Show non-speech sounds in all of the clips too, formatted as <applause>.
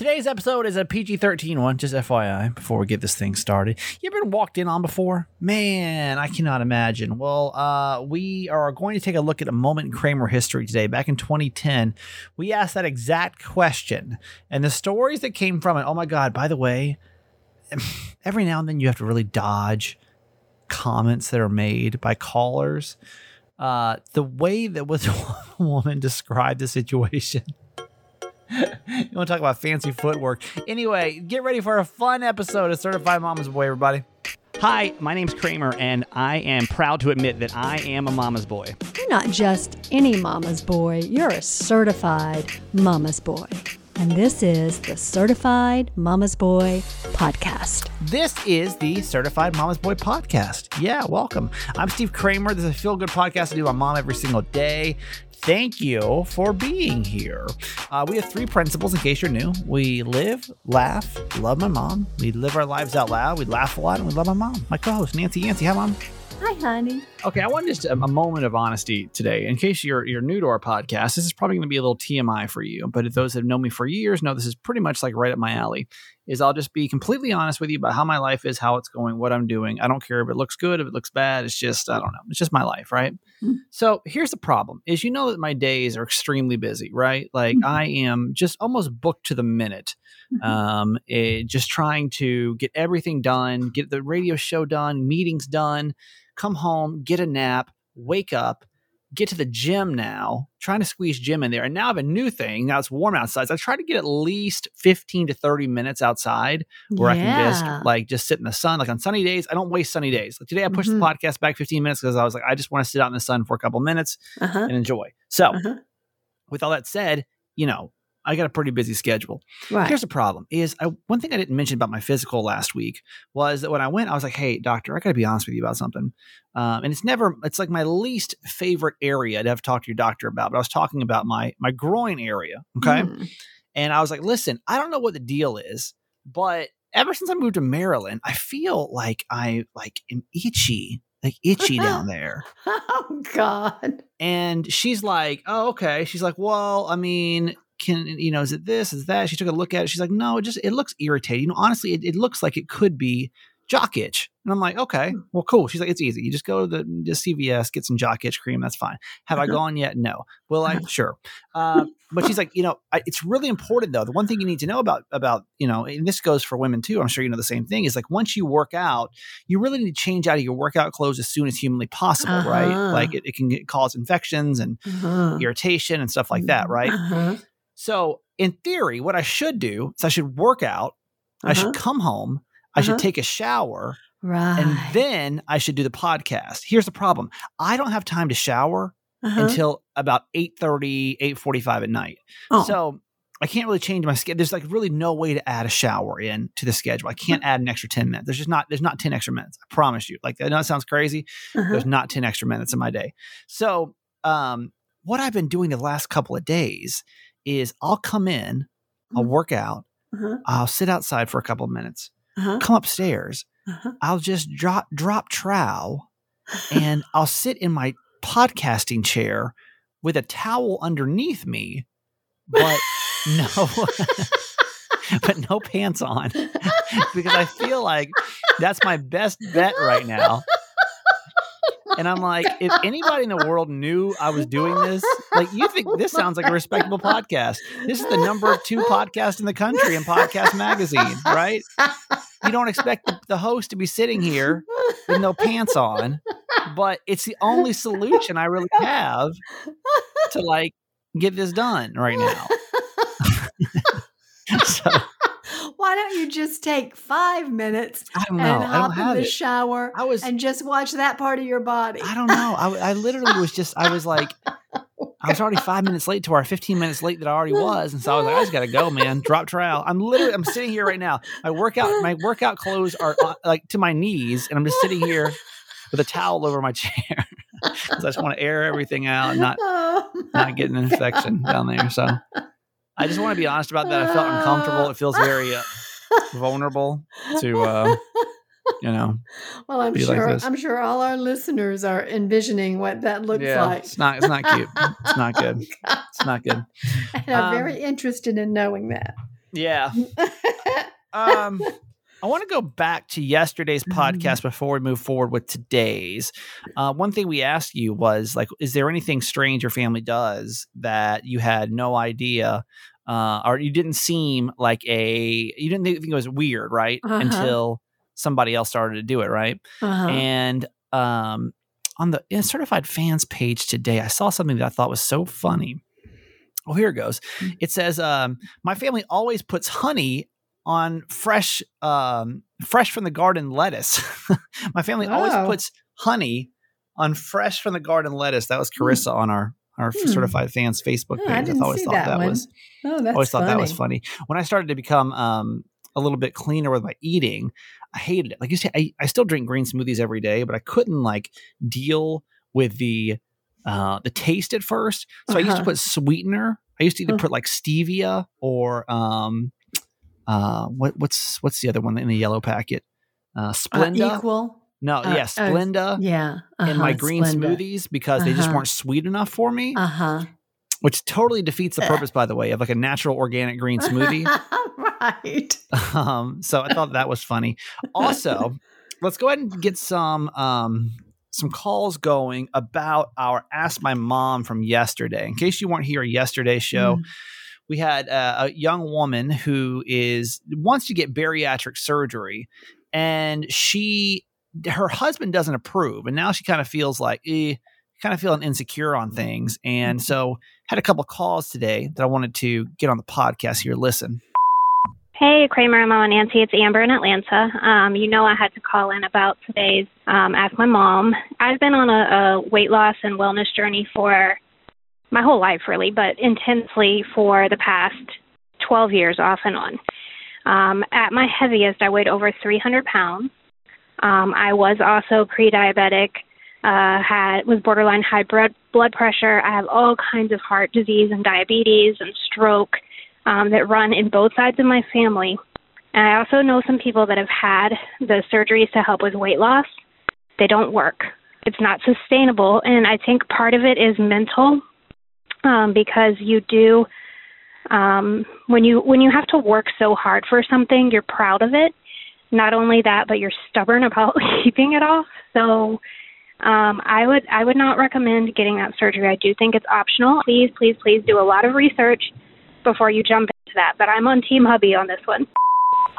Today's episode is a PG 13 one, just FYI, before we get this thing started. You ever been walked in on before? Man, I cannot imagine. Well, uh, we are going to take a look at a moment in Kramer history today. Back in 2010, we asked that exact question. And the stories that came from it, oh my God, by the way, <laughs> every now and then you have to really dodge comments that are made by callers. Uh, the way that was <laughs> woman described the situation. You want to talk about fancy footwork? Anyway, get ready for a fun episode of Certified Mama's Boy, everybody. Hi, my name's Kramer, and I am proud to admit that I am a mama's boy. You're not just any mama's boy, you're a certified mama's boy. And this is the Certified Mama's Boy Podcast. This is the Certified Mama's Boy Podcast. Yeah, welcome. I'm Steve Kramer. This is a feel good podcast I do my mom every single day thank you for being here. Uh, we have three principles in case you're new. We live, laugh, love my mom. We live our lives out loud. We laugh a lot and we love my mom. My co host, Nancy Yancey. Hi, mom. Hi, honey. Okay, I want just a, a, moment of honesty today. In case you're you're new to our podcast, this is probably going to be a little TMI for you. But if those that have known me for years know this is pretty much like right up my alley. Is I'll just be completely honest with you about how my life is, how it's going, what I'm doing. I don't care if it looks good, if it looks bad. It's just I don't know. It's just my life, right? Mm-hmm. So here's the problem: is you know that my days are extremely busy, right? Like mm-hmm. I am just almost booked to the minute. Mm-hmm. Um, it, just trying to get everything done, get the radio show done, meetings done come home, get a nap, wake up, get to the gym now, trying to squeeze gym in there. And now I have a new thing. Now it's warm outside. So I try to get at least 15 to 30 minutes outside where yeah. I can just like just sit in the sun. Like on sunny days, I don't waste sunny days. Like today I pushed mm-hmm. the podcast back 15 minutes because I was like, I just want to sit out in the sun for a couple minutes uh-huh. and enjoy. So uh-huh. with all that said, you know, I got a pretty busy schedule. Right. Here's the problem: is I, one thing I didn't mention about my physical last week was that when I went, I was like, "Hey, doctor, I got to be honest with you about something." Um, and it's never, it's like my least favorite area to have to talk to your doctor about. But I was talking about my my groin area, okay? Mm. And I was like, "Listen, I don't know what the deal is, but ever since I moved to Maryland, I feel like I like am itchy." Like itchy <laughs> down there. oh God. And she's like, Oh, okay. She's like, Well, I mean, can you know is it this is that? She took a look at it. She's like no it just it looks irritating. You know, honestly it, it looks like it could be jock itch. And i'm like okay hmm. well cool. She's like it's easy. You just go to the just cvs get some jock itch cream. That's fine. Have i uh-huh. gone yet? No. Well i <laughs> sure. Uh, but she's like you know I, it's really important though. The one thing you need to know about about you know and this goes for women too i'm sure you know the same thing is like once you work out you really need to change out of your workout clothes as soon as humanly possible uh-huh. right like it, it can get, cause infections and uh-huh. irritation and stuff like that right? Uh-huh. So, in theory, what I should do is I should work out, uh-huh. I should uh-huh. come home, I uh-huh. should take a shower, right. and then I should do the podcast. Here's the problem I don't have time to shower uh-huh. until about 8 8.45 at night. Oh. So, I can't really change my schedule. There's like really no way to add a shower in to the schedule. I can't add an extra 10 minutes. There's just not, there's not 10 extra minutes. I promise you. Like, I know it sounds crazy. Uh-huh. There's not 10 extra minutes in my day. So, um, what I've been doing the last couple of days is I'll come in, I'll mm-hmm. work out, uh-huh. I'll sit outside for a couple of minutes, uh-huh. come upstairs, uh-huh. I'll just drop drop trowel, <laughs> and I'll sit in my podcasting chair with a towel underneath me, but no, <laughs> but no pants on, <laughs> because I feel like that's my best bet right now and I'm like, if anybody in the world knew I was doing this, like, you think this sounds like a respectable podcast. This is the number two podcast in the country in Podcast Magazine, right? You don't expect the, host to be sitting here with no pants on, but it's the only solution I really have to like get this done right now. <laughs> so why don't you just take five minutes and hop in the it. shower I was, and just watch that part of your body? I don't know. I, I literally was just, I was like, <laughs> I was already five minutes late to our 15 minutes late that I already was. And so I was like, I just got to go, man. Drop trial. I'm literally, I'm sitting here right now. My workout, my workout clothes are uh, like to my knees. And I'm just sitting here with a towel over my <laughs> chair because I just want to air everything out and not, oh not get an infection down there. So I just want to be honest about that. I felt uncomfortable. It feels very uh, vulnerable to, uh, you know. Well, I'm sure. Like I'm sure all our listeners are envisioning what that looks yeah, like. It's not. It's not cute. <laughs> It's not good. It's not good. And I'm um, very interested in knowing that. Yeah. <laughs> um, I want to go back to yesterday's podcast before we move forward with today's. Uh, one thing we asked you was like, is there anything strange your family does that you had no idea, uh, or you didn't seem like a you didn't think it was weird, right? Uh-huh. Until somebody else started to do it, right? Uh-huh. And um, on the certified fans page today, I saw something that I thought was so funny. Oh, here it goes. Mm. It says, um, "My family always puts honey on fresh, um, fresh from the garden lettuce. <laughs> My family always Oh. puts honey on fresh from the garden lettuce." That was Hmm. Carissa on our our Hmm. certified fans Facebook Oh, page. I didn't always see thought that that, was oh, that's always thought that was funny. funny. When I started to become um, a little bit cleaner with my eating, I hated it. Like you say, I, I still drink green smoothies every day, but I couldn't like deal with the uh, the taste at first. So I used to Uh-huh. put sweetener. I used to either Huh. put like stevia or um, uh, what what's what's the other one in the yellow packet? Uh, Uh, Splenda. equal. no, uh, yeah, uh, Splenda. Yeah. in my uh-huh, green Splenda. smoothies because they just Uh-huh. weren't sweet enough for me, Uh huh. which totally defeats the purpose, by the way, of like a natural organic green <laughs> smoothie. Right. <laughs> um, so I thought that was funny. Also, let's go ahead and get some um, some calls going about our Ask My Mom from yesterday. In case you weren't here yesterday's show, Mm. we had uh, a young woman who is wants to get bariatric surgery, and she her husband doesn't approve, and now she kind of feels like eh, kind of feeling insecure on things, and so had a couple calls today that I wanted to get on the podcast here. Listen. Hey, Kramer and Mama Nancy, it's Amber in Atlanta. Um, you know I had to call in about today's um, Ask My Mom. I've been on a, a weight loss and wellness journey for my whole life, really, but intensely for the past 12 years, off and on. Um, at my heaviest, I weighed over 300 pounds. Um, I was also pre-diabetic, uh, had was borderline high blood blood pressure. I have all kinds of heart disease and diabetes and stroke um, that run in both sides of my family. And I also know some people that have had the surgeries to help with weight loss. They don't work. It's not sustainable, and I think part of it is mental, um, because you do um, when you when you have to work so hard for something, you're proud of it. Not only that, but you're stubborn <laughs> about keeping it off. So um, I would I would not recommend getting that surgery. I do think it's optional. Please, please, please do a lot of research before you jump into that. But I'm on Team Hubby on this one.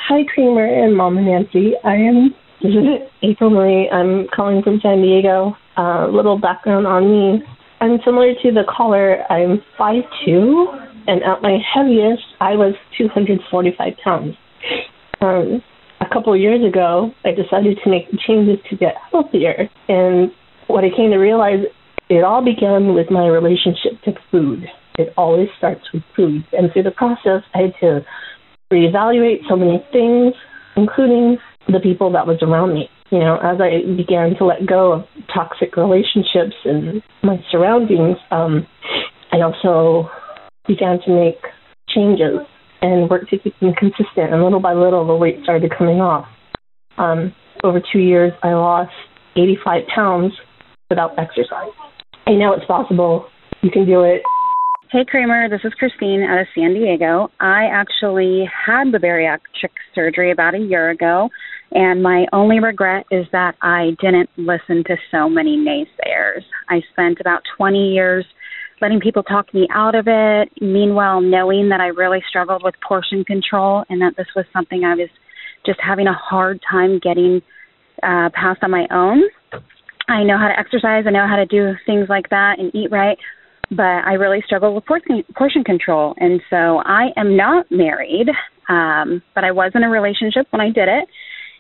Hi, Kramer and Mama Nancy. I am this <laughs> is April Marie. I'm calling from San Diego. A uh, little background on me. I'm similar to the caller. I'm 5'2", and at my heaviest, I was 245 pounds. Um, a couple of years ago, I decided to make changes to get healthier. And what I came to realize, it all began with my relationship to food. It always starts with food. And through the process, I had to reevaluate so many things, including the people that was around me. You know, as I began to let go of toxic relationships and my surroundings, um, I also began to make changes and work to keep them consistent. And little by little, the weight started coming off. Um, over two years, I lost 85 pounds without exercise. I know it's possible. You can do it. Hey Kramer, this is Christine out of San Diego. I actually had the bariatric surgery about a year ago, and my only regret is that I didn't listen to so many naysayers. I spent about 20 years letting people talk me out of it, meanwhile, knowing that I really struggled with portion control and that this was something I was just having a hard time getting uh, past on my own. I know how to exercise, I know how to do things like that and eat right, but I really struggle with portion portion control, and so I am not married, um, but I was in a relationship when I did it,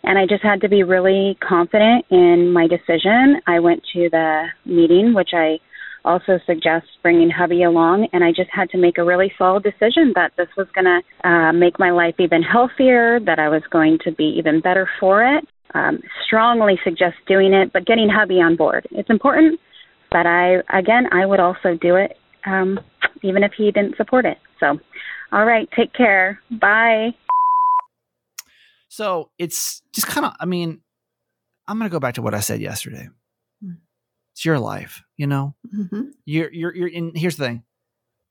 and I just had to be really confident in my decision. I went to the meeting, which I also suggest bringing hubby along, and I just had to make a really solid decision that this was going to uh, make my life even healthier, that I was going to be even better for it. Um, strongly suggest doing it, but getting hubby on board. It's important but I again I would also do it um, even if he didn't support it. So, all right, take care. Bye. So it's just kind of, I mean, I'm going to go back to what I said yesterday. Mm. It's your life, you know. Mm-hmm. You're you're you're. And here's the thing,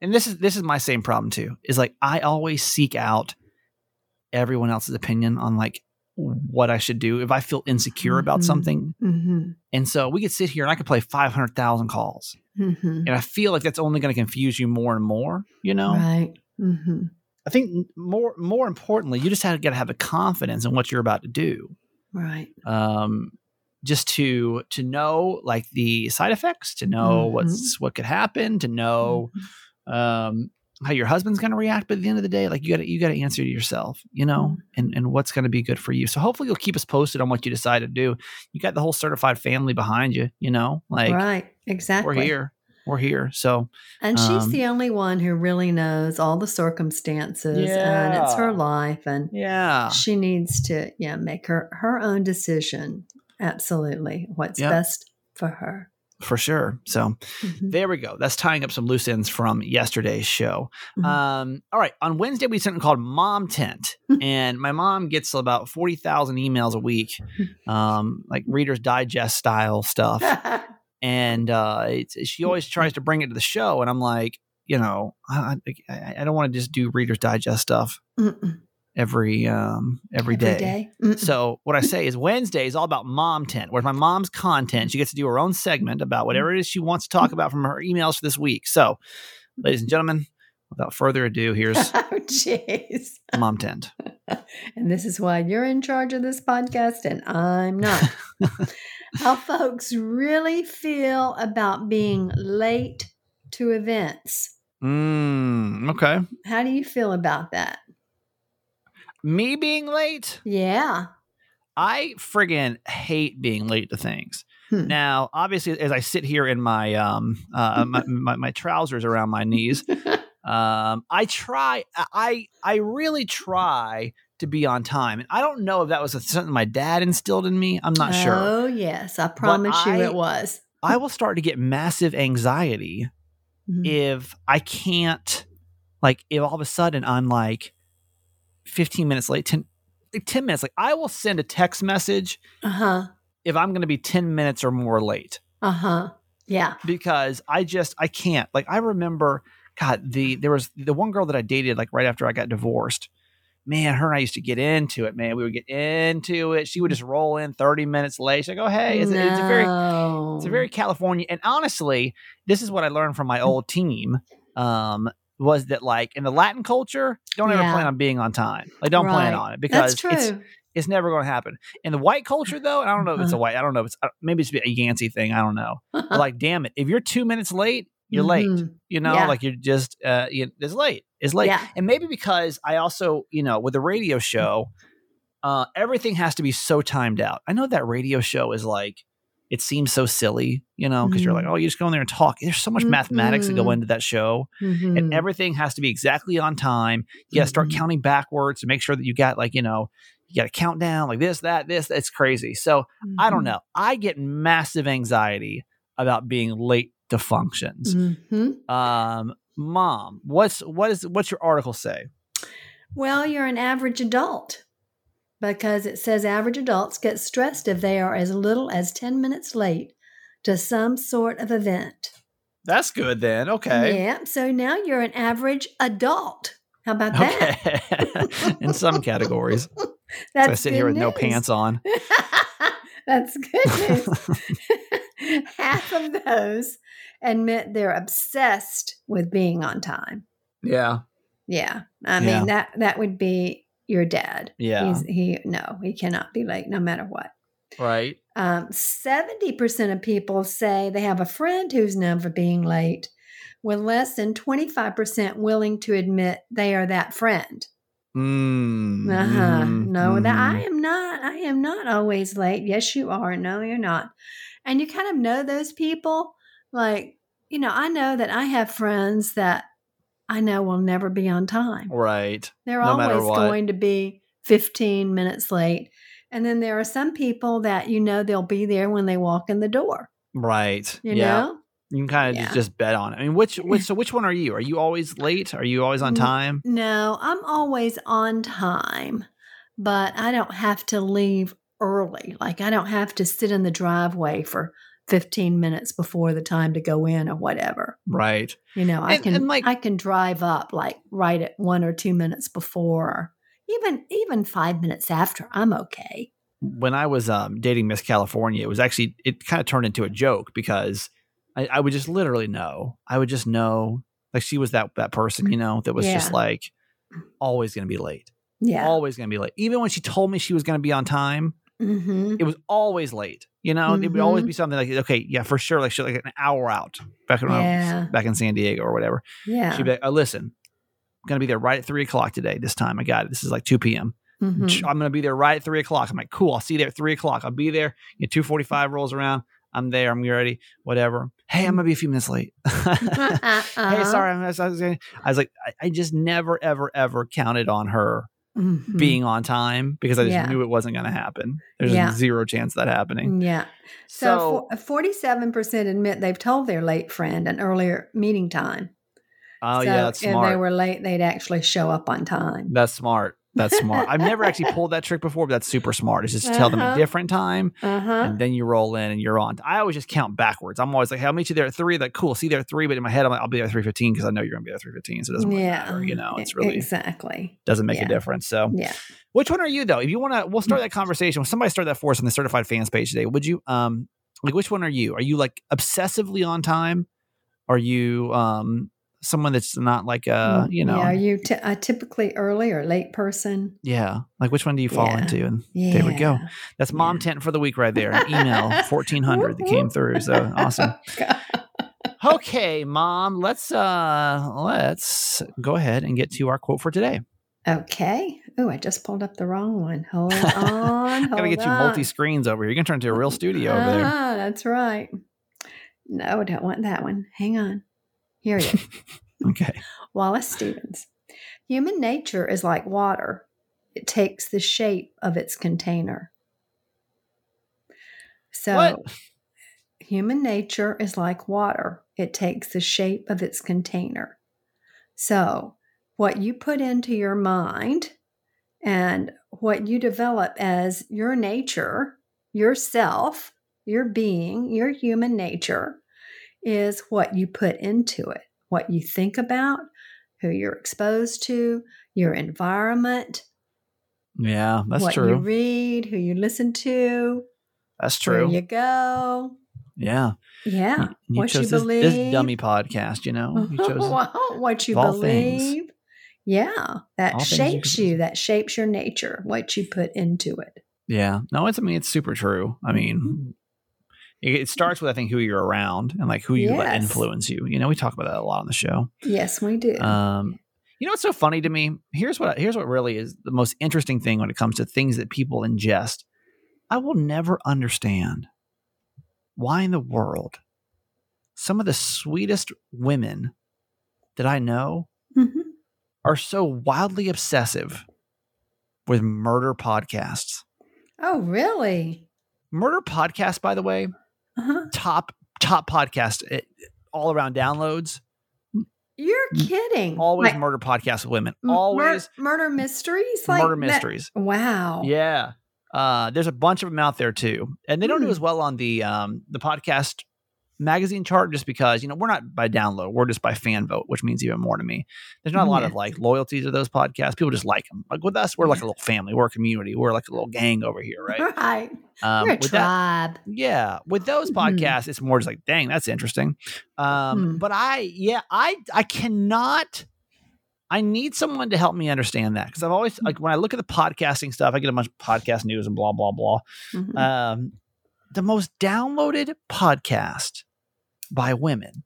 and this is this is my same problem too. Is like I always seek out everyone else's opinion on like what I should do if I feel insecure about Mhm. something. Mm-hmm. And so we could sit here and I could play 500,000 calls. Mm-hmm. And I feel like that's only going to confuse you more and more, you know? Right. Mm-hmm. I think more more importantly, you just have got to have the confidence in what you're about to do. Right. Um just to to know like the side effects, to know Mhm. what's what could happen, to know um how your husband's going to react but at the end of the day like you got to you got to answer to yourself you know and and what's going to be good for you so hopefully you'll keep us posted on what you decide to do you got the whole certified family behind you you know like right. Exactly. we're here we're here so And she's Um, the only one who really knows all the circumstances and it's her life and yeah she needs to yeah make her her own decision absolutely what's Yep. best for her for sure. So Mhm. there we go. That's tying up some loose ends from yesterday's show. Mhm. um all right. On wednesday we did something called mom tent and my mom gets about 40000 emails a week <laughs> um like reader's digest style stuff. <laughs> And uh, it's, she always tries to bring it to the show, and I'm like, you know, I, I, I don't want to just do Reader's Digest stuff. Mm-mm. Every um every day. Every day? Mm-mm. So what I say is Wednesday is all about mom tent, where my mom's content. She gets to do her own segment about whatever it is she wants to talk about from her emails for this week. So, ladies and gentlemen, without further ado, <laughs> here's oh jeez mom tent. <laughs> and this is why you're in charge of this podcast and i'm not <laughs> how folks really feel about being late to events Mm, okay, how do you feel about that me being late. yeah I friggin' hate being late to things. Hmm. Now, obviously, as I sit here in my um uh, my, my, my trousers around my knees, <laughs> um, I try. I I really try to be on time, and I don't know if that was something my dad instilled in me. I'm not sure. oh yes i promise you I- it was I will start to get massive anxiety Mhm. if I can't, like, if all of a sudden I'm like 15 minutes late, 10, like 10 minutes. Like, I will send a text message uh-huh if I'm going to be 10 minutes or more late. uh-huh yeah because I just I can't. Like I remember, God, the there was the one girl that I dated like right after I got divorced. Man, her and I used to get into it. Man, we would get into it. She would just roll in thirty minutes late. Like, go, hey, it's, it's a very No. it's a very California." And honestly, this is what I learned from my old team. Um, was that like in the Latin culture, don't ever Yeah. plan on being on time. Like, don't plan on it because it's it's never going to happen. In the white culture, though, and I don't know if it's a Uh-huh. white. I don't know if it's maybe it's a Yancey thing. I don't know. But like, <laughs> damn it, if you're two minutes late, you're late. Mhm. You know, Yeah. like you're just uh, you, it's late. It's late. Yeah. And maybe because I also, you know, with the radio show, uh, everything has to be so timed out. I know that radio show is like. It seems so silly, you know, because you're like, Mhm. oh, you just go in there and talk. There's so much mathematics that go Mhm. into that show Mhm. and everything has to be exactly on time. You got to start Mhm. counting backwards to make sure that you got like you know you got to count down like this, that, this. It's crazy. So I don't know. I get massive anxiety about being late to functions. Um, mom, what's what is what's your article say? Well, you're an average adult because it says average adults get stressed if they are as little as 10 minutes late to some sort of event. That's good then. Okay. Yeah. So now you're an average adult. How about that? Okay. <laughs> In some categories, <laughs> That's so I sit here with no pants on. <laughs> That's good news. Half of those admit they're obsessed with being on time. yeah. Yeah. I mean that that would be your dad. Yeah. He's, he no, he cannot be late no matter what. Right. Um, 70% of people say they have a friend who's known for being late, with less than 25% willing to admit they are that friend. Mm, Uh-huh. No, that mhm. I am not. I am not always late. Yes, you are. No, you're not. And you kind of know those people. Like, you know, I know that I have friends that I know we'll never be on time. Right. They're No always going to be 15 minutes late. And then there are some people that you know they'll be there when they walk in the door. Right. You yeah. know? You can kind of Yeah. just, bet on it. I mean, which, <laughs> which, so which one are you? Are you always late? Are you always on time? No, I'm always on time, but I don't have to leave early. Like I don't have to sit in the driveway for 15 minutes before the time to go in or whatever. Right. You know, I And- can and, like- I can drive up like right at 1 or 2 minutes before. even even five minutes after, I'm okay. when I was um, dating Miss California, it was actually it kind of turned into a joke because I, I would just literally know. I would just know like she was that that person, you know, that was just like always going to be late, Yeah. always going to be late. Even when she told me she was going to be on time, hmm it was always late. You know, it would always Mhm. be something like, okay, yeah, for sure, like she like an hour out back when I Yeah. back in San Diego or whatever. Yeah. She'd be like, oh, listen, I'm going to be there right at three o'clock today. This time, I got it. This is like two p.m. Mhm. I'm going to be there right at three o'clock. I'm like, cool. I'll see you there at three o'clock. I'll be there. You know, two forty five rolls around. I'm there. I'm ready. Whatever. Hey, I'm gonna be a few minutes late. <laughs> hey, Uh-huh. sorry. I'm, I was, I was I was like, I, I just never, ever, ever counted on her Mhm. being on time because I just Yeah. knew it wasn't going to happen. There's Yeah. zero chance of that happening. Yeah. So, So forty-seven percent admit they've told their late friend an earlier meeting time. oh so yeah, that's if smart. they were late, they'd actually show up on time. that's smart. That's smart. I've never actually <laughs> pulled that trick before, but that's super smart. Is just to tell them a Uh-huh. different time Uh huh. and then you roll in and you're on. I always just count backwards. I'm always like, hey, I'll meet you there at three. Like, cool, see you there at three. But in my head, I'm like, I'll be there at three fifteen because I know you're gonna be there at three fifteen. So it doesn't really Yeah. matter. You know, it's really exactly. doesn't make Yeah. a difference. So, Yeah. which one are you though? If you want to, we'll start that conversation. When somebody start that for us on the certified fans page today, would you um like which one are you? Are you like obsessively on time? Are you um someone that's not like a you know Yeah, are you t- a typically early or late person? yeah like which one do you fall Yeah. into? And Yeah. there we go. That's mom Yeah. tent for the week right there. An email <laughs> fourteen hundred that came through. So <laughs> awesome. Okay, mom, let's uh let's go ahead and get to our quote for today. Okay. Oh, I just pulled up the wrong one. Hold on. <laughs> Gotta hold get you multi screens over here. You're gonna turn into a real studio over there. Ah, that's right. No, don't want that one. Hang on. Here it is. Okay. Wallace Stevens. Human nature is like water. It takes the shape of its container. So, What? human nature is like water. It takes the shape of its container. So, what you put into your mind and what you develop as your nature, yourself, your being, your human nature is what you put into it, what you think about, who you're exposed to, your environment, Yeah, that's true. what you read, who you listen to, That's where true. you go. yeah. Yeah. You, you what you this, believe. this dummy podcast, you know? You <laughs> what you all things. believe. Yeah, that All shapes you. That shapes your nature. What you put into it. Yeah. No, it's I mean it's super true. I Mm-hmm. mean it, starts with I think who you're around and like who you let influence you. You know, we talk about that a lot on the show. Yes, we do. Um you know what's so funny to me? Here's what here's what really is the most interesting thing when it comes to things that people ingest. I will never understand why in the world some of the sweetest women that I know Mhm. are so wildly obsessive with murder podcasts. Oh, really? Murder podcasts, by the way, Uh-huh. top top podcast eh, all around downloads. You're kidding. Always Like, murder podcasts with women. m- mur- Always murder mysteries. Like murder that- mysteries. Wow. Yeah. Uh, there's a bunch of them out there too, and they don't do Hmm. as well on the um, the podcast magazine chart just because you know we're not by download, we're just by fan vote, which means even more to me. There's not a lot of like loyalty to those podcasts. People just like them. Like with us, we're like a little family, we're a community, we're like a little gang over here, right? <laughs> Right. Um, You're a with that, tribe. yeah, with those Mhm. podcasts, it's more just like, dang, that's interesting. Um, Hmm. But I, yeah, I, I cannot. I need someone to help me understand that because I've always like when I look at the podcasting stuff, I get a bunch of podcast news and blah blah blah. Mhm. Um, the most downloaded podcast by women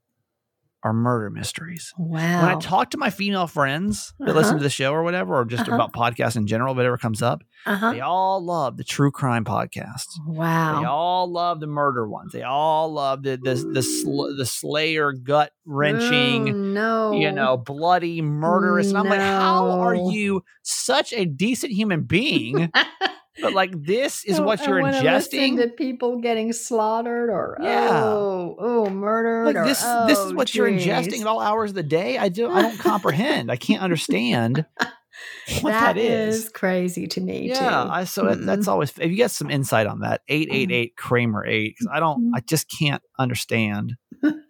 are murder mysteries. wow. When I talk to my female friends that Uh-huh. listen to the show or whatever, or just Uh-huh. about podcasts in general, whatever comes up, uh-huh. they all love the true crime podcasts. Wow. They all love the murder ones. They all love the the the, sl- the Slayer gut wrenching, no. you know, bloody murderous. And I'm like, how are you such a decent human being? <laughs> but like this is Oh, what you're ingesting. to people getting slaughtered or Yeah. oh oh murdered. Like or, this, this is oh, what you're ingesting at all hours of the day. I do, I don't comprehend. I can't understand <laughs> what that is. crazy to me Yeah, too. I so it, that's always. If you get some insight on that, eight eight eight Kramer eight, because I don't, Mm-hmm. I just can't understand <laughs>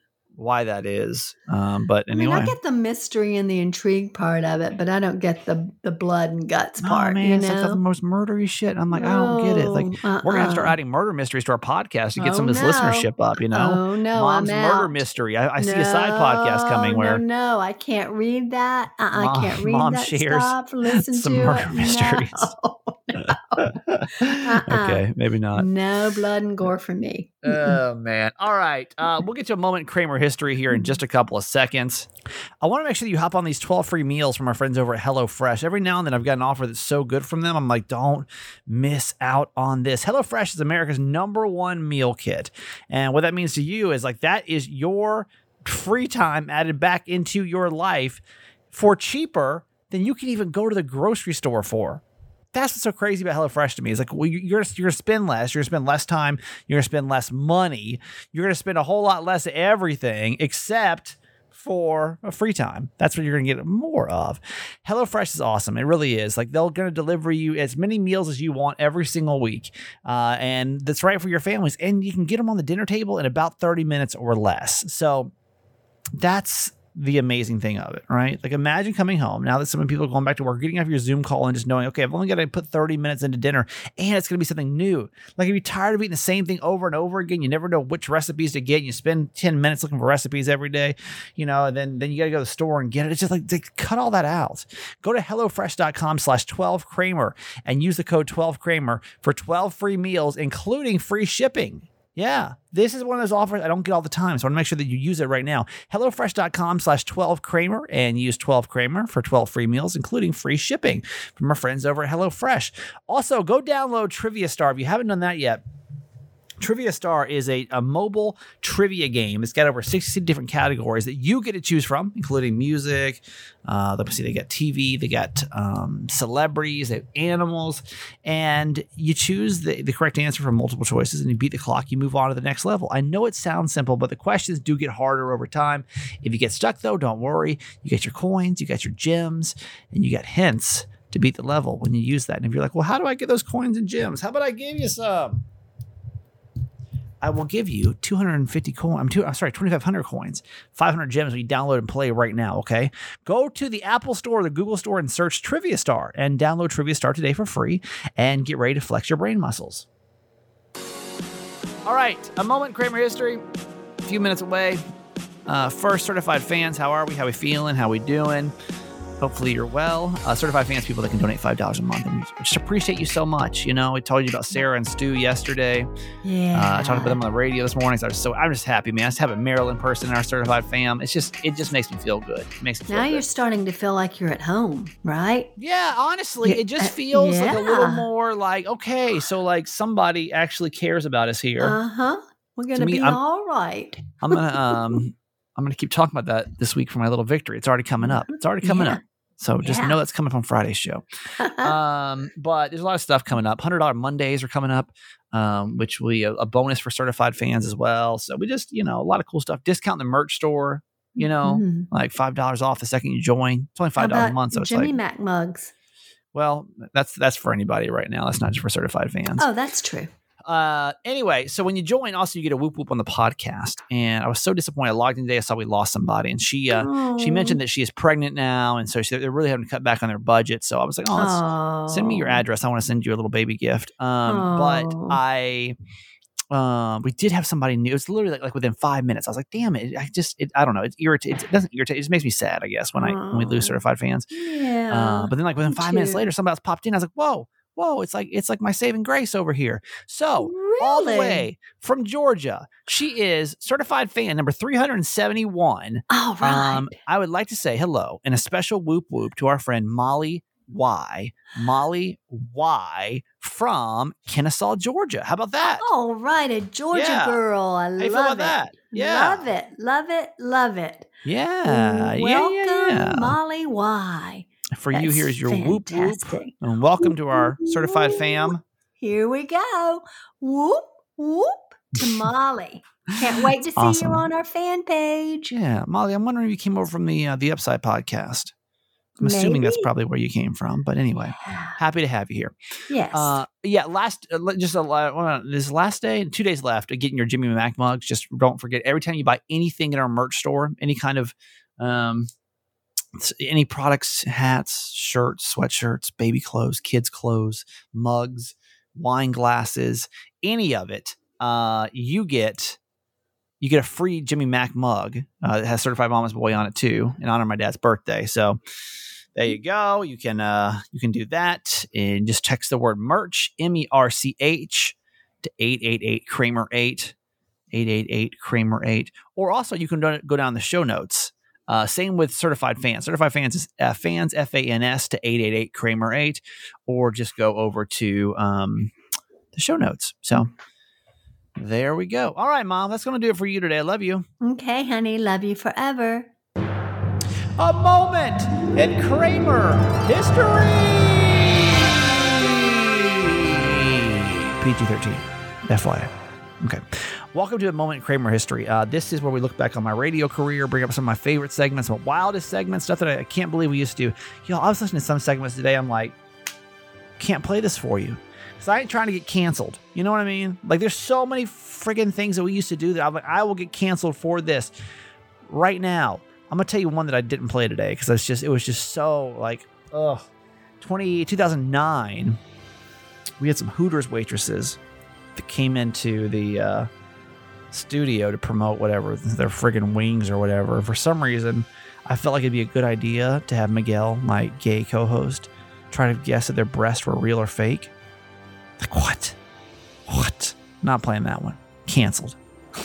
why that is. Um, but I mean, I get the mystery and the intrigue part of it, but I don't get the the blood and guts oh part. man, you it's like the know, most murdery shit. I'm like, I don't get it. Like No, we're gonna have to start uh-uh. adding murder mysteries to our podcast to get Oh, some of this no. listenership up. You know, Oh no, mom's I'm murder out. mystery. I, I see a side podcast coming where no, no, I can't read that. Uh, I Mom- can't <laughs> read Mom that shares stuff. Listen some to murder it. mysteries. <laughs> No, <laughs> Uh-uh. okay, maybe not. no blood and gore for me. Oh man! All right, uh, we'll get to a moment in Kramer history here in just a couple of seconds. I want to make sure that you hop on these twelve free meals from our friends over at HelloFresh. Every now and then, I've got an offer that's so good from them. I'm like, don't miss out on this. HelloFresh is America's number one meal kit, and what that means to you is like that is your free time added back into your life for cheaper than you can even go to the grocery store for that's what's so crazy about HelloFresh to me. Is like, well, you- you're you're gonna spend less, you're gonna spend less time, you're gonna spend less money, you're gonna spend a whole lot less of everything except for a free time. That's what you're gonna get more of. HelloFresh is awesome. It really is. Like they're gonna deliver you as many meals as you want every single week, uh, and that's right for your families. And you can get them on the dinner table in about 30 minutes or less. So that's the amazing thing of it, right? Like imagine coming home now that some people are going back to work, getting off your Zoom call and just knowing, okay, I've only got to put 30 minutes into dinner and it's going to be something new. Like if you're tired of eating the same thing over and over again, you never know which recipes to get. And you spend 10 minutes looking for recipes every day, you know, and then, then you got to go to the store and get it. It's just like, like cut all that out. Go to HelloFresh.com slash 12 Kramer and use the code 12 Kramer for 12 free meals, including free shipping. Yeah, this is one of those offers I don't get all the time, so I want to make sure that you use it right now. HelloFresh.com slash 12 Kramer and use 12 Kramer for 12 free meals, including free shipping from our friends over at HelloFresh. Also, go download Trivia Star if you haven't done that yet. Trivia Star is a, a mobile trivia game. It's got over 60 different categories that you get to choose from, including music. Uh, let me see, they got TV, they got um, celebrities, they have animals, and you choose the, the correct answer from multiple choices and you beat the clock. You move on to the next level. I know it sounds simple, but the questions do get harder over time. If you get stuck, though, don't worry. You get your coins, you got your gems, and you got hints to beat the level when you use that. And if you're like, well, how do I get those coins and gems? How about I give you some? I will give you 250 coins. I'm, I'm sorry, 2,500 coins, 500 gems you download and play right now. Okay, go to the Apple Store, or the Google Store, and search Trivia Star and download Trivia Star today for free and get ready to flex your brain muscles. All right, a moment Kramer history, a few minutes away. Uh, first, certified fans, how are we? How we feeling? How we doing? Hopefully you're well. Uh, certified fans, people that can donate five dollars a month, and we just appreciate you so much. You know, we told you about Sarah and Stu yesterday. Yeah. Uh, I talked about them on the radio this morning. So, I was so I'm just happy, man. I just have a Maryland person in our certified fam. It's just it just makes me feel good. It makes me now good. you're starting to feel like you're at home, right? yeah, honestly, Yeah, it just uh, feels like a little more like okay, so like somebody actually cares about us here. Uh huh. We're gonna be I'm- all right. I'm gonna <laughs> um I'm gonna keep talking about that this week for my little victory. It's already coming up. It's already coming Yeah. up. So just Yeah. know that's coming from Friday's show. <laughs> um, but there's a lot of stuff coming up. Hundred dollar Mondays are coming up, um, which will be a, a bonus for certified fans as well. So we just, you know, a lot of cool stuff. Discount the merch store. You know, Mhm. like five dollars off the second you join. It's only five dollars a month. So Jimmy like, Mac mugs. well, that's that's for anybody right now. That's not just for certified fans. Oh, that's true. Uh, anyway, so when you join, also you get a whoop whoop on the podcast. And I was so disappointed. I logged in today. I saw we lost somebody, and she uh, she Oh. mentioned that she is pregnant now, and so she, they're really having to cut back on their budget. So I was like, oh, send me your address. I want to send you a little baby gift. Um, but. I. Um, we did have somebody new. It's literally like, like within five minutes. I was like, "Damn it!" I just, it, I don't know. It irritates. It doesn't irritate. It just makes me sad. I guess when I when we lose certified fans. Yeah. Uh, but then like within five minutes later, somebody else popped in. I was like, "Whoa, whoa!" It's like it's like my saving grace over here. So all the way from Georgia. She is certified fan number 371. All right. Um, I would like to say hello and a special whoop whoop to our friend Molly Y. Molly Y from Kennesaw, Georgia. How about that? All right, a Georgia Yeah. girl. I How you feel love about it. that? Yeah. Love it. Love it. Love it. Yeah. Welcome, yeah, yeah. Molly Y. For you, here's your whoop whoop. And welcome to our certified fam. Here we go. Whoop, whoop to <laughs> Molly. Can't wait to see Awesome. you on our fan page. Yeah, Molly, I'm wondering if you came over from the uh, the Upside podcast. I'm assuming that's probably where you came from. But anyway, <sighs> happy to have you here. Yes. Uh, yeah, last uh, just a la- this last day, two days left of getting your Jimmy Mac mugs. Just don't forget every time you buy anything in our merch store, any kind of um, any products, hats, shirts, sweatshirts, baby clothes, kids clothes, mugs, wine glasses, any of it, uh, you get you get a free Jimmy Mac mug uh, that has certified mama's boy on it too, in honor of my dad's birthday. So there you go. You can uh you can do that and just text the word merch M E R C H to eight eight eight Kramer eight. 888 Kramer 8. Or also, you can go down the show notes. Uh, same with certified fans. Certified fans is uh, fans, F A N S, to 888 Kramer 8. Or just go over to um, the show notes. So there we go. All right, Mom, that's going to do it for you today. I love you. okay, honey. Love you forever. A moment in Kramer history. PG 13. FYI. Okay. Welcome to a moment in Kramer history. Uh, this is where we look back on my radio career, bring up some of my favorite segments, my wildest segments, stuff that I, can't believe we used to do. Know, I was listening to some segments today. I'm like, can't play this for you. Because I ain't trying to get canceled. You know what I mean? Like, there's so many friggin' things that we used to do that I'm like, I will get canceled for this right now. I'm gonna tell you one that I didn't play today because it's just it was just so like ugh. 20, 2009, we had some Hooters waitresses that came into the uh, studio to promote whatever their friggin' wings or whatever. For some reason, I felt like it'd be a good idea to have Miguel, my gay co-host, try to guess if their breasts were real or fake. Like what? What? Not playing that one. Canceled.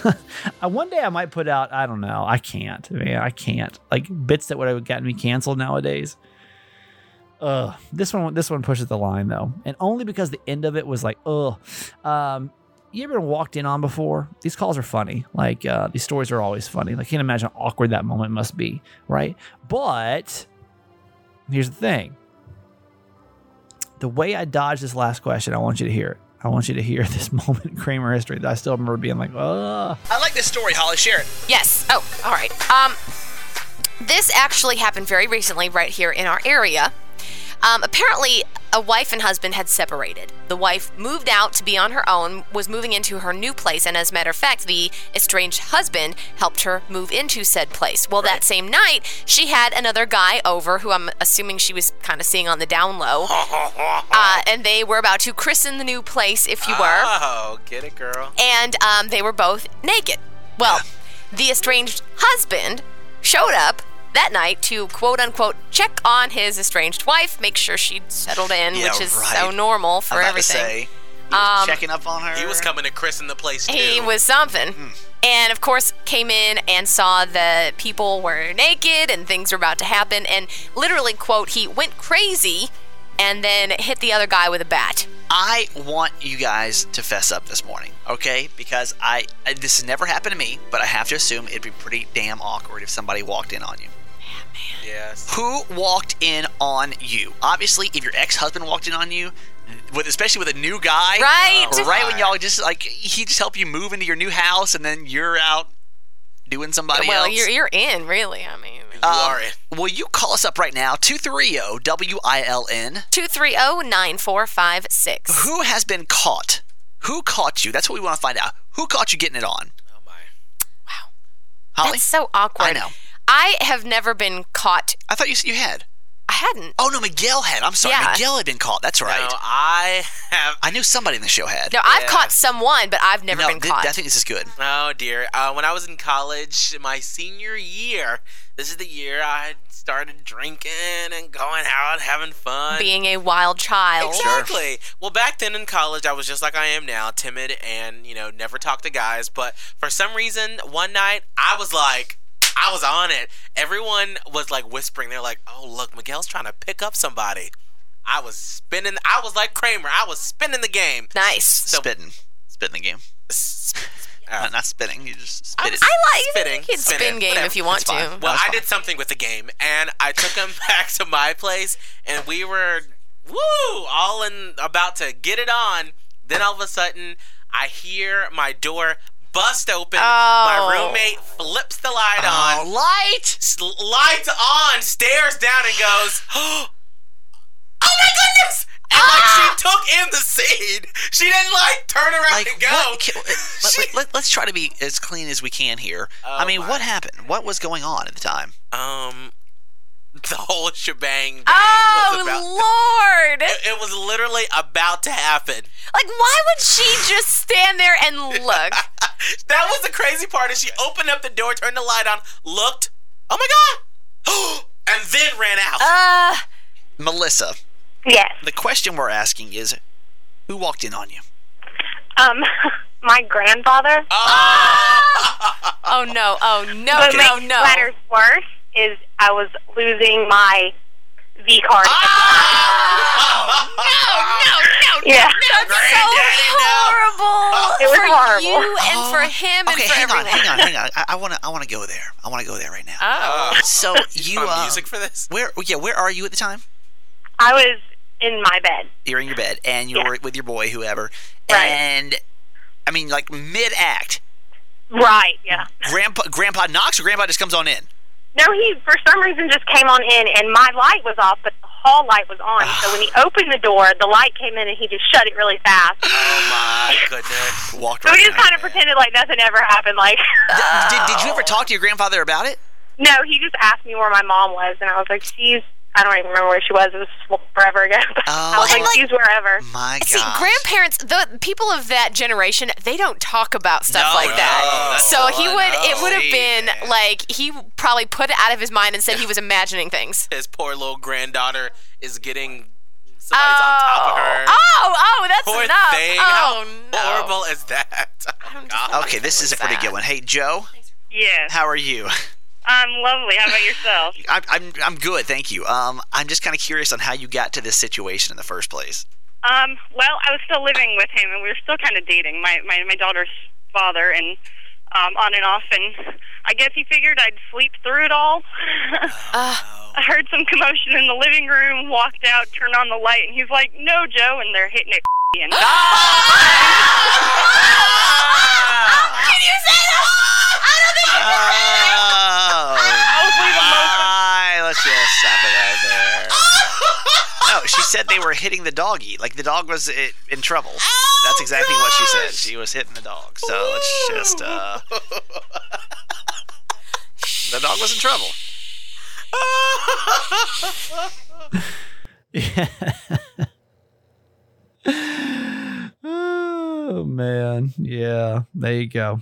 <laughs> Uh, One day I might put out. I don't know. I can't. Man, I can't. Like bits that would have gotten me canceled nowadays. Ugh. This one. This one pushes the line though, and only because the end of it was like, ugh. Um, you ever been walked in on before? These calls are funny. Like uh, these stories are always funny. Like, I can't imagine how awkward that moment must be, right? But here's the thing: the way I dodged this last question, I want you to hear it. I want you to hear <laughs> this moment in Kramer history that I still remember being like, ugh. I like this story, Holly. Share it. Yes. Oh, all right. Um, this actually happened very recently, right here in our area. Um, apparently, a wife and husband had separated. The wife moved out to be on her own, was moving into her new place, and as a matter of fact, the estranged husband helped her move into said place. Well, that same night, she had another guy over who I'm assuming she was kind of seeing on the down low. <laughs> Uh, and they were about to christen the new place, if you were Oh, get it, girl. and um, they were both naked. Well, <laughs> the estranged husband showed up that night to quote unquote check on his estranged wife, make sure she'd settled in, Yeah, which is right. so normal for I'm about everything. to say, he was Um, checking up on her. He was coming to christen the place too. He was something. And of course, came in and saw that people were naked and things were about to happen. And literally, quote, he went crazy and then hit the other guy with a bat. I want you guys to fess up this morning, okay? Because I, I this has never happened to me, but I have to assume it'd be pretty damn awkward if somebody walked in on you. Yes. Who walked in on you? Obviously, if your ex-husband walked in on you, with especially with a new guy, Right. uh, right when y'all just like he just helped you move into your new house, and then you're out doing somebody well, else. you're, you're in, really. I mean, You Um, are it. Will you call us up right now? 230 WILN. 230 9456. Who has been caught? Who caught you? That's what we want to find out. Who caught you getting it on? Oh my. Wow. Holly? That's so awkward. I know. I have never been caught. I thought you said you had. I hadn't. Oh no, Miguel had. I'm sorry, Yeah. Miguel had been caught. That's right. No, I have. I knew somebody in the show had. No, I've Yeah. caught someone, but I've never No, been th- caught. I think this is good. Oh dear. Uh, when I was in college, my senior year, this is the year I started drinking and going out, having fun. Being a wild child. Exactly. Well, back then in college, I was just like I am now, timid and, you know, never talk to guys. But for some reason, one night, I was like, I was on it. Everyone was like whispering. They're like, oh, look, Miguel's trying to pick up somebody. I was spinning. I was like Kramer. I was spinning the game. Nice. So, spitting. Spitting the game. S- Not, oh. not spitting. You just spit I, it. I like Spitting, You can spin spinning, game whatever. if you want to. Well, I fine. did something with the game, and I took him <laughs> back to my place, and we were woo all in about to get it on. Then all of a sudden, I hear my door bust open. Oh. My roommate flips the light Oh, on. light. Lights on, stares down and goes, <gasps> "Oh my goodness!" And like Ah! she took in the seed. She didn't like turn around Like and go. what? <laughs> ca- Let, let, let, us try to be as clean as we can here. I Oh mean, my. what happened? What was going on at the time? Um, the whole shebang. bang Oh was about. Lord! It, it was literally about to happen. Like, why would she just stand there and look? <laughs> That was the crazy part. Is she opened up the door, turned the light on, looked, oh my god, <gasps> and then ran out. Uh, Melissa, Yes. the question we're asking is, who walked in on you? Um, <laughs> my grandfather. oh, oh no! Oh no! What No! makes No! matters worse is I was losing my V card. No! No! No! Yeah. That's so Granddaddy, no. horrible It was for horrible. you and for him and Okay, for hang on, everyone. hang on, hang on. I- I want to, I want to go there. I want to go there right now. Oh. So <laughs> you, Found uh, music for this? where, yeah, where are you at the time? I was in my bed. You're in your bed, and you're Yeah. with your boy, whoever, Right. and I mean, like mid-act, Right. Yeah. grandpa, grandpa knocks, or grandpa just comes on in. No, he for some reason just came on in, and my light was off, but the hall light was on. so when he <sighs> opened the door, the light came in, and he just shut it really fast. Oh my goodness. Walked <laughs> So right we just kind of pretended like nothing ever happened. Like, Did, did you ever <laughs> talk to your grandfather about it? no, he just asked me where my mom was, and I was like, she's. I don't even remember where she was. It was forever ago. Oh. <laughs> I was oh. And, like, like- she's wherever. My God. See, grandparents, the people of that generation, they don't talk about stuff No, like no, that. so the he one. would, it Oh, would have been like he probably put it out of his mind and said he was imagining things. His poor little granddaughter is getting somebody's on top of her. Oh, oh, oh that's Poor enough. thing. Oh, How no. horrible is that? Oh, God. Okay, this is a pretty good one. Hey, Joe, Yes. how are you? I'm lovely. How about yourself? <laughs> I'm, I'm, I'm good, thank you. Um, I'm just kind of curious on how you got to this situation in the first place. Um, well, I was still living with him, and we were still kind of dating. My my my daughter's father, and um, on and off. And I guess he figured I'd sleep through it all. <laughs> Uh, I heard some commotion in the living room. Walked out, turned on the light, and he's like, "No, Joe," and they're hitting it. <laughs> And Can you say that? I don't you say that. Oh, my. Let's just stop it right there. No, she said they were hitting the doggy. Like the dog was in trouble. That's exactly what she said. She was hitting the dog. So it's just, uh. <laughs> The dog was in trouble. <laughs> <laughs> oh man, yeah. There you go.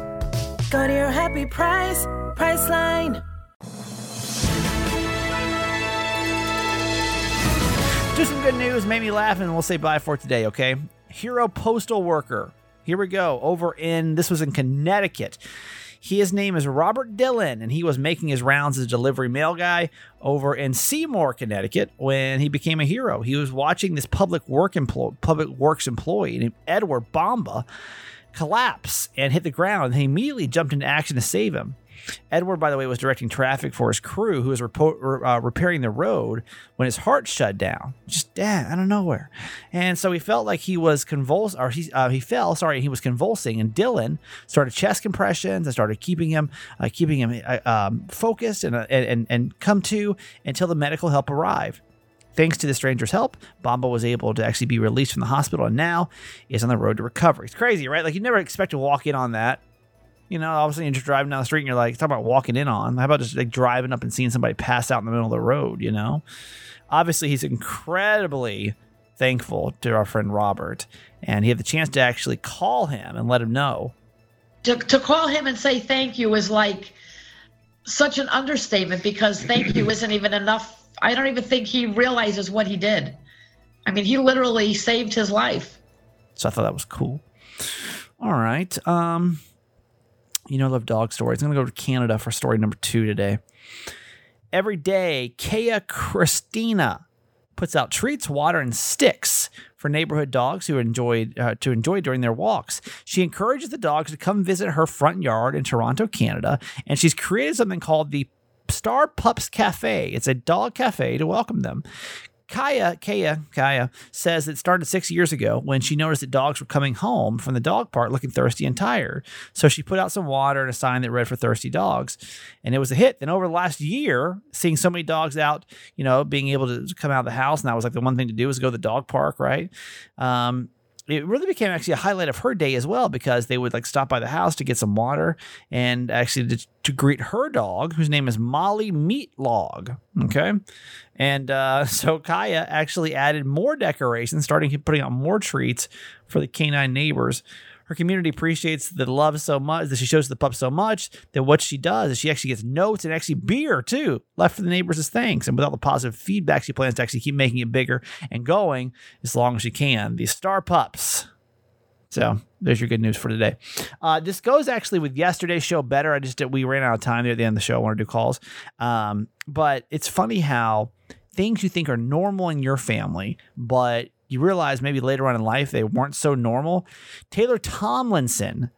Go to your happy price, Priceline. Do some good news, made me laugh, and we'll say bye for today, okay? Hero postal worker. Here we go. Over in, this was in Connecticut. His name is Robert Dillon, and he was making his rounds as a delivery mail guy over in Seymour, Connecticut, when he became a hero. He was watching this public work employ- public works employee named Edward Bomba collapse and hit the ground, and he immediately jumped into action to save him. Edward, by the way, was directing traffic for his crew who was repo- uh, repairing the road when his heart shut down, just yeah, out of nowhere. And so he felt like he was convulsed, or he uh, he fell. Sorry, he was convulsing. And Dillon started chest compressions and started keeping him uh, keeping him uh, um, focused and, uh, and and come to until the medical help arrived. Thanks to the stranger's help, Bomba was able to actually be released from the hospital and now is on the road to recovery. It's crazy, right? Like you never expect to walk in on that. You know, all of a sudden you're just driving down the street and you're like, talking about walking in on. How about just like driving up and seeing somebody pass out in the middle of the road, you know? Obviously, he's incredibly thankful to our friend Robert, and he had the chance to actually call him and let him know. to, to call him and say thank you is like such an understatement because thank you isn't even enough. I don't even think he realizes what he did. I mean, he literally saved his life. So I thought that was cool. All right. Um You know, I love dog stories. I'm going to go to Canada for story number two today. Every day, Kea Christina puts out treats, water, and sticks for neighborhood dogs who enjoyed uh, to enjoy during their walks. She encourages the dogs to come visit her front yard in Toronto, Canada, and she's created something called the Star Pups Cafe. It's a dog cafe to welcome them. Kaya, Kaya, Kaya says it started six years ago when she noticed that dogs were coming home from the dog park looking thirsty and tired. So she put out some water and a sign that read for thirsty dogs, and it was a hit. Then over the last year, seeing so many dogs out, you know, being able to come out of the house, and that was like the one thing to do was go to the dog park, right? Um, it really became actually a highlight of her day as well because they would like stop by the house to get some water and actually to, to greet her dog whose name is Molly Meatlog. Okay. And uh, <laughs> so Kaya actually added more decorations, starting putting out more treats for the canine neighbors. Her community appreciates the love so much that she shows the pup so much that what she does is she actually gets notes and actually beer too left for the neighbors as thanks. And with all the positive feedback, she plans to actually keep making it bigger and going as long as she can. These star pups. So there's your good news for today. Uh, this goes actually with yesterday's show better. I just we ran out of time there at the end of the show. I want to do calls, um, but it's funny how things you think are normal in your family, but you realize maybe later on in life they weren't so normal. Taylor Tomlinson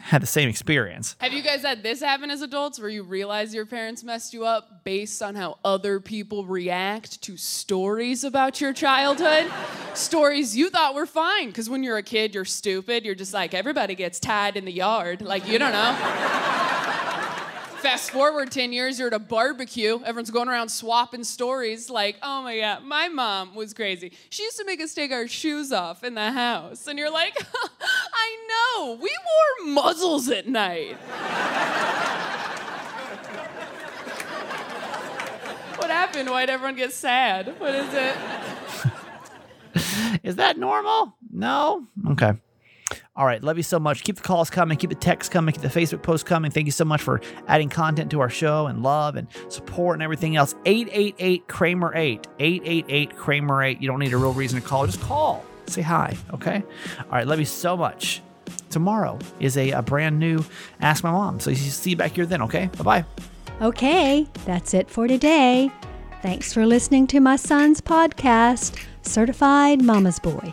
had the same experience. Have you guys had this happen as adults where you realize your parents messed you up based on how other people react to stories about your childhood? stories you thought were fine because when you're a kid, you're stupid. You're just like, everybody gets tied in the yard. Like, you don't know. Fast forward 10 years, you're at a barbecue. Everyone's going around swapping stories like, oh my God, my mom was crazy. She used to make us take our shoes off in the house. And you're like, <laughs> I know, we wore muzzles at night. what happened? Why'd everyone get sad? What is it? <laughs> Is that normal? No? Okay. All right. Love you so much. Keep the calls coming. Keep the texts coming. Keep the Facebook posts coming. Thank you so much for adding content to our show and love and support and everything else. 888 Kramer 8. 888 Kramer 8. You don't need a real reason to call. Just call. Say hi. Okay. All right. Love you so much. Tomorrow is a, a brand new Ask My Mom. So you see you back here then. Okay. Bye bye. Okay. That's it for today. Thanks for listening to my son's podcast, Certified Mama's Boy.